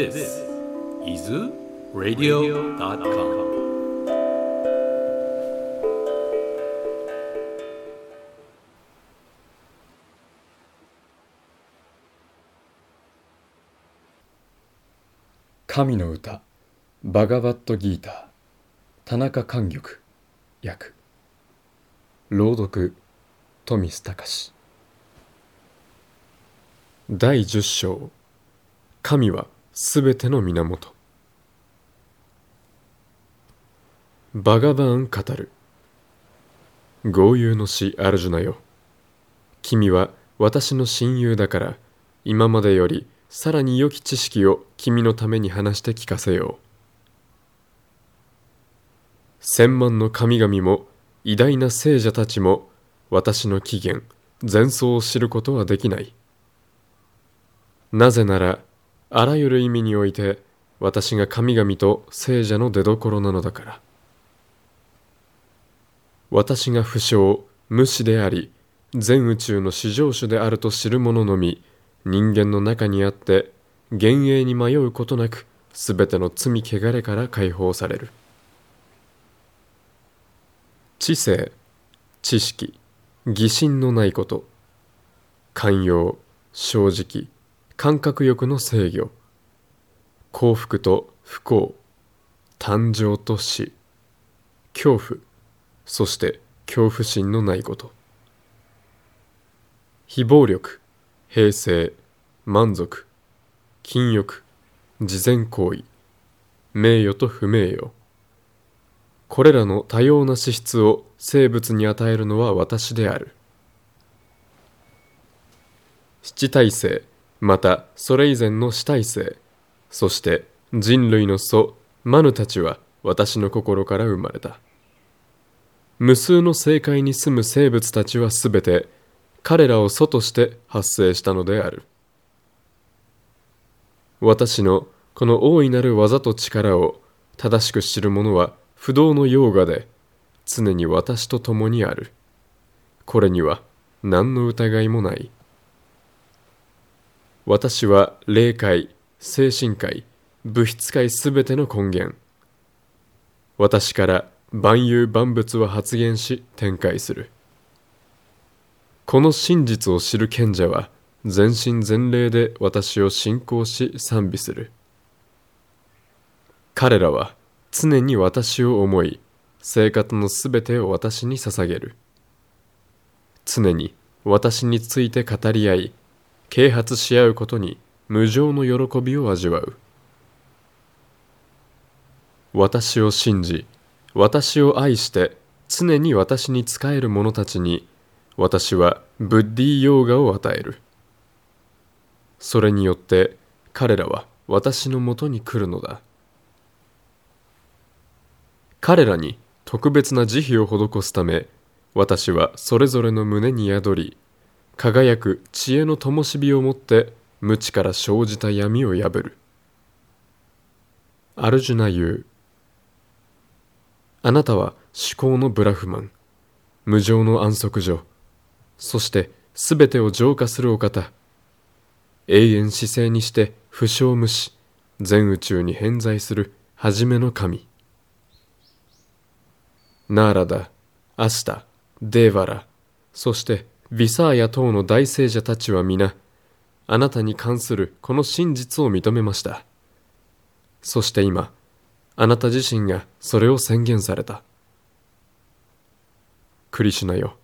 This is radio.com 神の歌バガバットギーター田中寛玉訳朗読富須隆。第十章神はすべての源。バガバーン語る。豪遊の死アルジュナよ。君は私の親友だから今までよりさらに良き知識を君のために話して聞かせよう。千万の神々も偉大な聖者たちも私の起源前奏を知ることはできない。なぜならあらゆる意味において私が神々と聖者の出どころなのだから。私が不詳無視であり全宇宙の至上主であると知る者のみ人間の中にあって幻影に迷うことなくすべての罪汚れから解放される。知性知識疑心のないこと。寛容正直感覚欲の制御。幸福と不幸誕生と死。恐怖そして恐怖心のないこと。非暴力平成満足。禁欲慈善行為。名誉と不名誉。これらの多様な資質を生物に与えるのは私である。七体制またそれ以前の死体制そして人類の祖マヌたちは私の心から生まれた。無数の正解に住む生物たちはすべて彼らを祖として発生したのである。私のこの大いなる技と力を正しく知る者は不動のヨーガで常に私と共にある。これには何の疑いもない。私は霊界精神界物質界すべての根源。私から万有万物は発現し展開する。この真実を知る賢者は全身全霊で私を信仰し賛美する。彼らは常に私を思い生活のすべてを私に捧げる。常に私について語り合い啓発し合うことに無常の喜びを味わう私を信じ私を愛して常に私に仕える者たちに私はブッディーヨーガを与える。それによって彼らは私のもとに来るのだ。彼らに特別な慈悲を施すため、私はそれぞれの胸に宿り、輝く知恵の灯火を持って無知から生じた闇を破る。アルジュナ言う。あなたは思考のブラフマン、無常の安息所、そしてすべてを浄化するお方。永遠姿勢にして不詳無視、全宇宙に偏在する初めの神。ナーラダ、アスタ、デーバラ、そしてヴィサーヤ等の大聖者たちは皆、あなたに関するこの真実を認めました。そして今、あなた自身がそれを宣言された。クリシュナよ。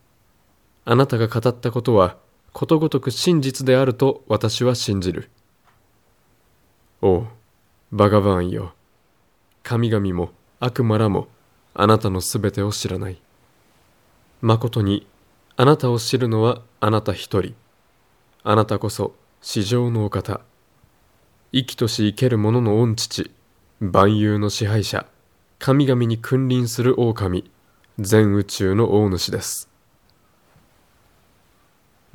あなたが語ったことはことごとく真実であると私は信じる。おう、バガバーンよ。神々も悪魔らもあなたのすべてを知らない。誠にあなたを知るのはあなた一人。あなたこそ至上のお方。生きとし生ける者の御父、万有の支配者、神々に君臨する狼、全宇宙の大主です。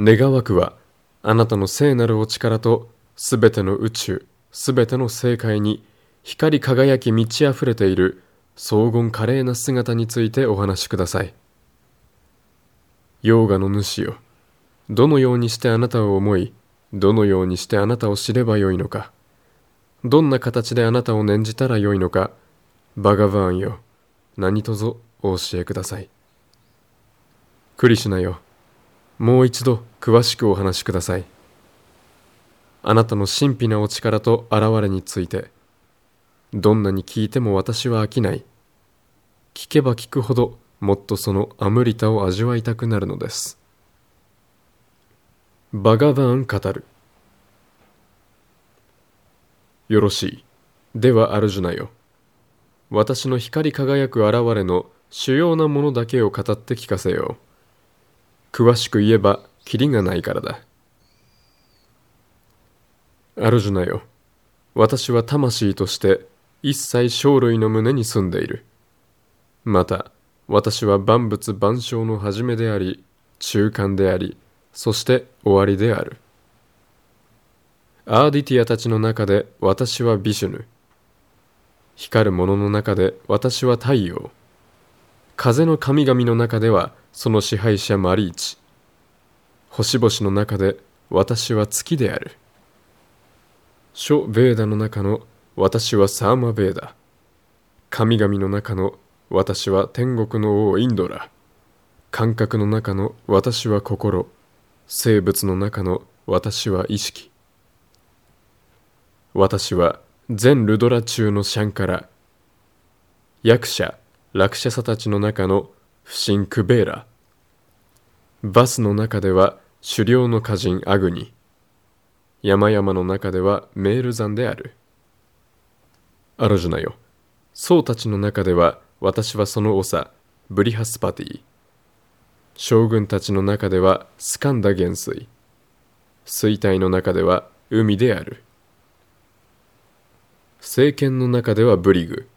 願わくはあなたの聖なるお力とすべての宇宙すべての世界に光り輝き満ち溢れている荘厳華麗な姿についてお話しくださいヨーガの主よ。どのようにしてあなたを思いどのようにしてあなたを知ればよいのか。どんな形であなたを念じたらよいのかバガバーンよ。何卒お教えください。クリシュナよ。もう一度詳しくお話しください。あなたの神秘なお力と現れについてどんなに聞いても私は飽きない。聞けば聞くほどもっとそのアムリタを味わいたくなるのです。バガバーン語る。よろしい。ではアルジュナよ。私の光り輝く現れの主要なものだけを語って聞かせよう。詳しく言えばキリがないからだ。アルジュナよ。私は魂として一切生類の胸に住んでいる。また私は万物万象の始めであり中間でありそして終わりである。アーディティアたちの中で私はビシュヌ。光るものの中で私は太陽。風の神々の中ではその支配者マリーチ。星々の中で私は月である。諸ベーダの中の私はサーマベーダ。神々の中の私は天国の王インドラ。感覚の中の私は心。生物の中の私は意識。私は全ルドラ中のシャンカラ。役者ラクシャサたちの中の不審クベーラ。バスの中では狩猟の歌人アグニ。山々の中ではメール山である。アロジュナよ。僧たちの中では私はその長ブリハスパティ。将軍たちの中ではスカンダ元帥。衰退の中では海である。政権の中ではブリグ。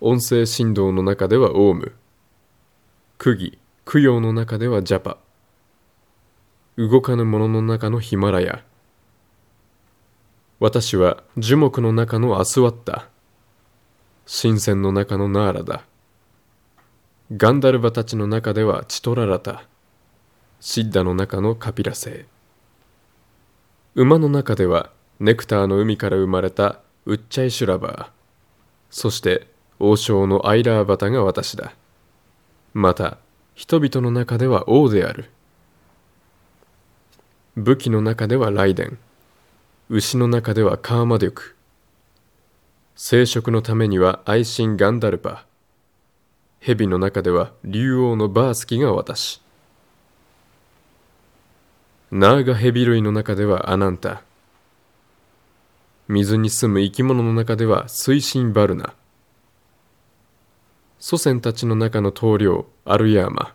音声振動の中ではオウム。釘供養の中ではジャパ。動かぬものの中のヒマラヤ。私は樹木の中のアスワッタ。新鮮の中のナーラだ。ガンダルバたちの中ではチトララタ。シッダの中のカピラ星馬の中ではネクターの海から生まれたウッチャイシュラバー。そして王将のアイラーバタが私だ。また人々の中では王である。武器の中ではライデン。牛の中ではカーマデュク。生殖のためには愛心ガンダルパ。蛇の中では竜王のバースキが私。ナーガヘビ類の中ではアナンタ。水に住む生き物の中では水深バルナ。祖先たちの中の棟梁アルヤーマ。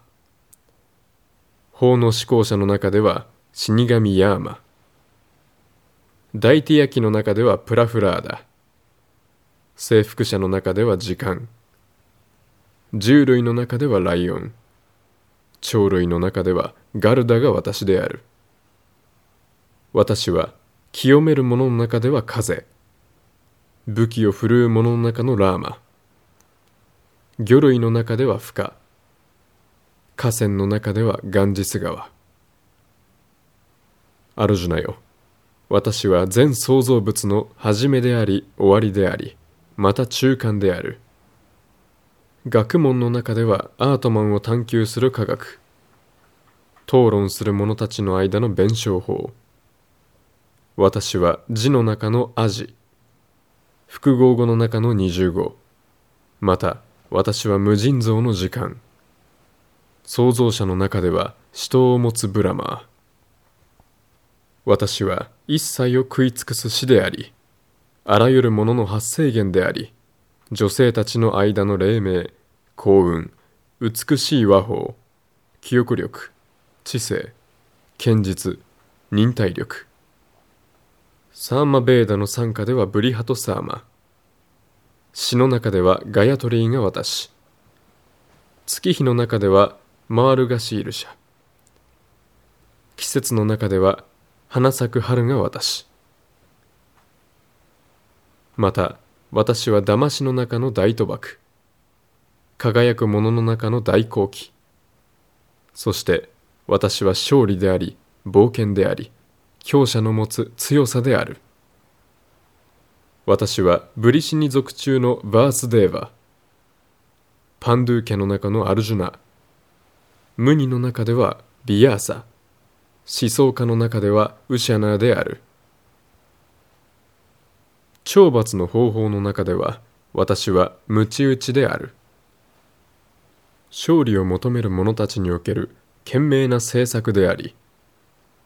法の思考者の中では死神ヤーマ。大ティアキの中ではプラフラーダ征服者の中では時間。獣類の中ではライオン。鳥類の中ではガルダが私である。私は清める者の中では風。武器を振るう者の中のラーマ。魚類の中ではフカ河川の中ではガンジス川。アルジュナよ。私は全創造物の始めであり終わりであり。また中間である。学問の中ではアートマンを探求する科学。討論する者たちの間の弁証法。私は字の中のアジ。複合語の中の二重語また私は無尽蔵の時間。創造者の中では死闘を持つブラマー。私は一切を食い尽くす死であり。あらゆるものの発生源であり女性たちの間の黎明幸運美しい和法記憶力知性堅実忍耐力。サーマベーダの傘下ではブリハトサーマ。死の中ではガヤトリーが私。月日の中ではマールガシールシャ季節の中では花咲く春が私。また私は騙しの中の大賭博。輝くもの中の大好機。そして私は勝利であり冒険であり強者の持つ強さである。私はブリシニ族中のバースデーバパンドゥ家の中のアルジュナ。ムニの中ではビヤーサ。思想家の中ではウシャナーである。懲罰の方法の中では私はムチ打ちである。勝利を求める者たちにおける懸命な政策であり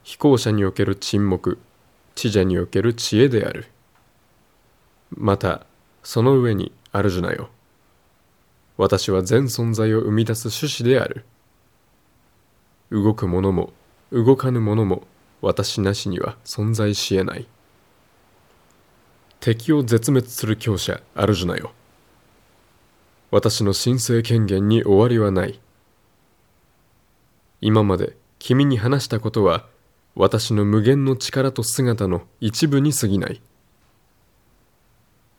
飛行者における沈黙知者における知恵である。またその上にあるじゅなよ。私は全存在を生み出す種子である。動くものも動かぬものも私なしには存在しえない。敵を絶滅する強者あるじゅなよ。私の神聖権限に終わりはない。今まで君に話したことは私の無限の力と姿の一部に過ぎない。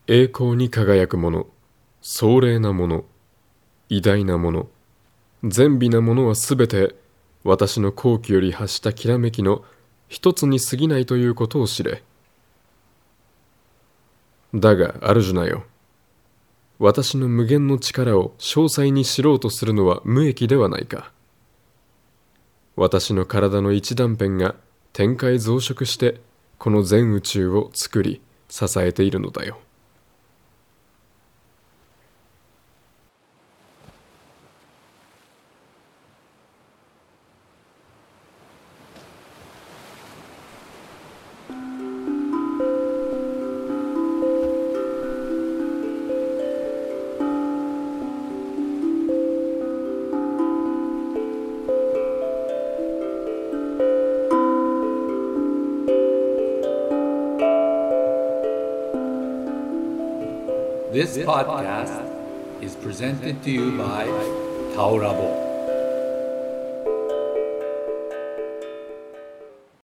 栄光に輝くもの壮麗なもの偉大なもの善美なものはすべて私の好奇より発したきらめきの一つに過ぎないということを知れ。だがアルジュナよ。私の無限の力を詳細に知ろうとするのは無益ではないか。私の体の一断片が展開増殖してこの全宇宙を作り支えているのだよ。This podcast is presented to you by Taurabo.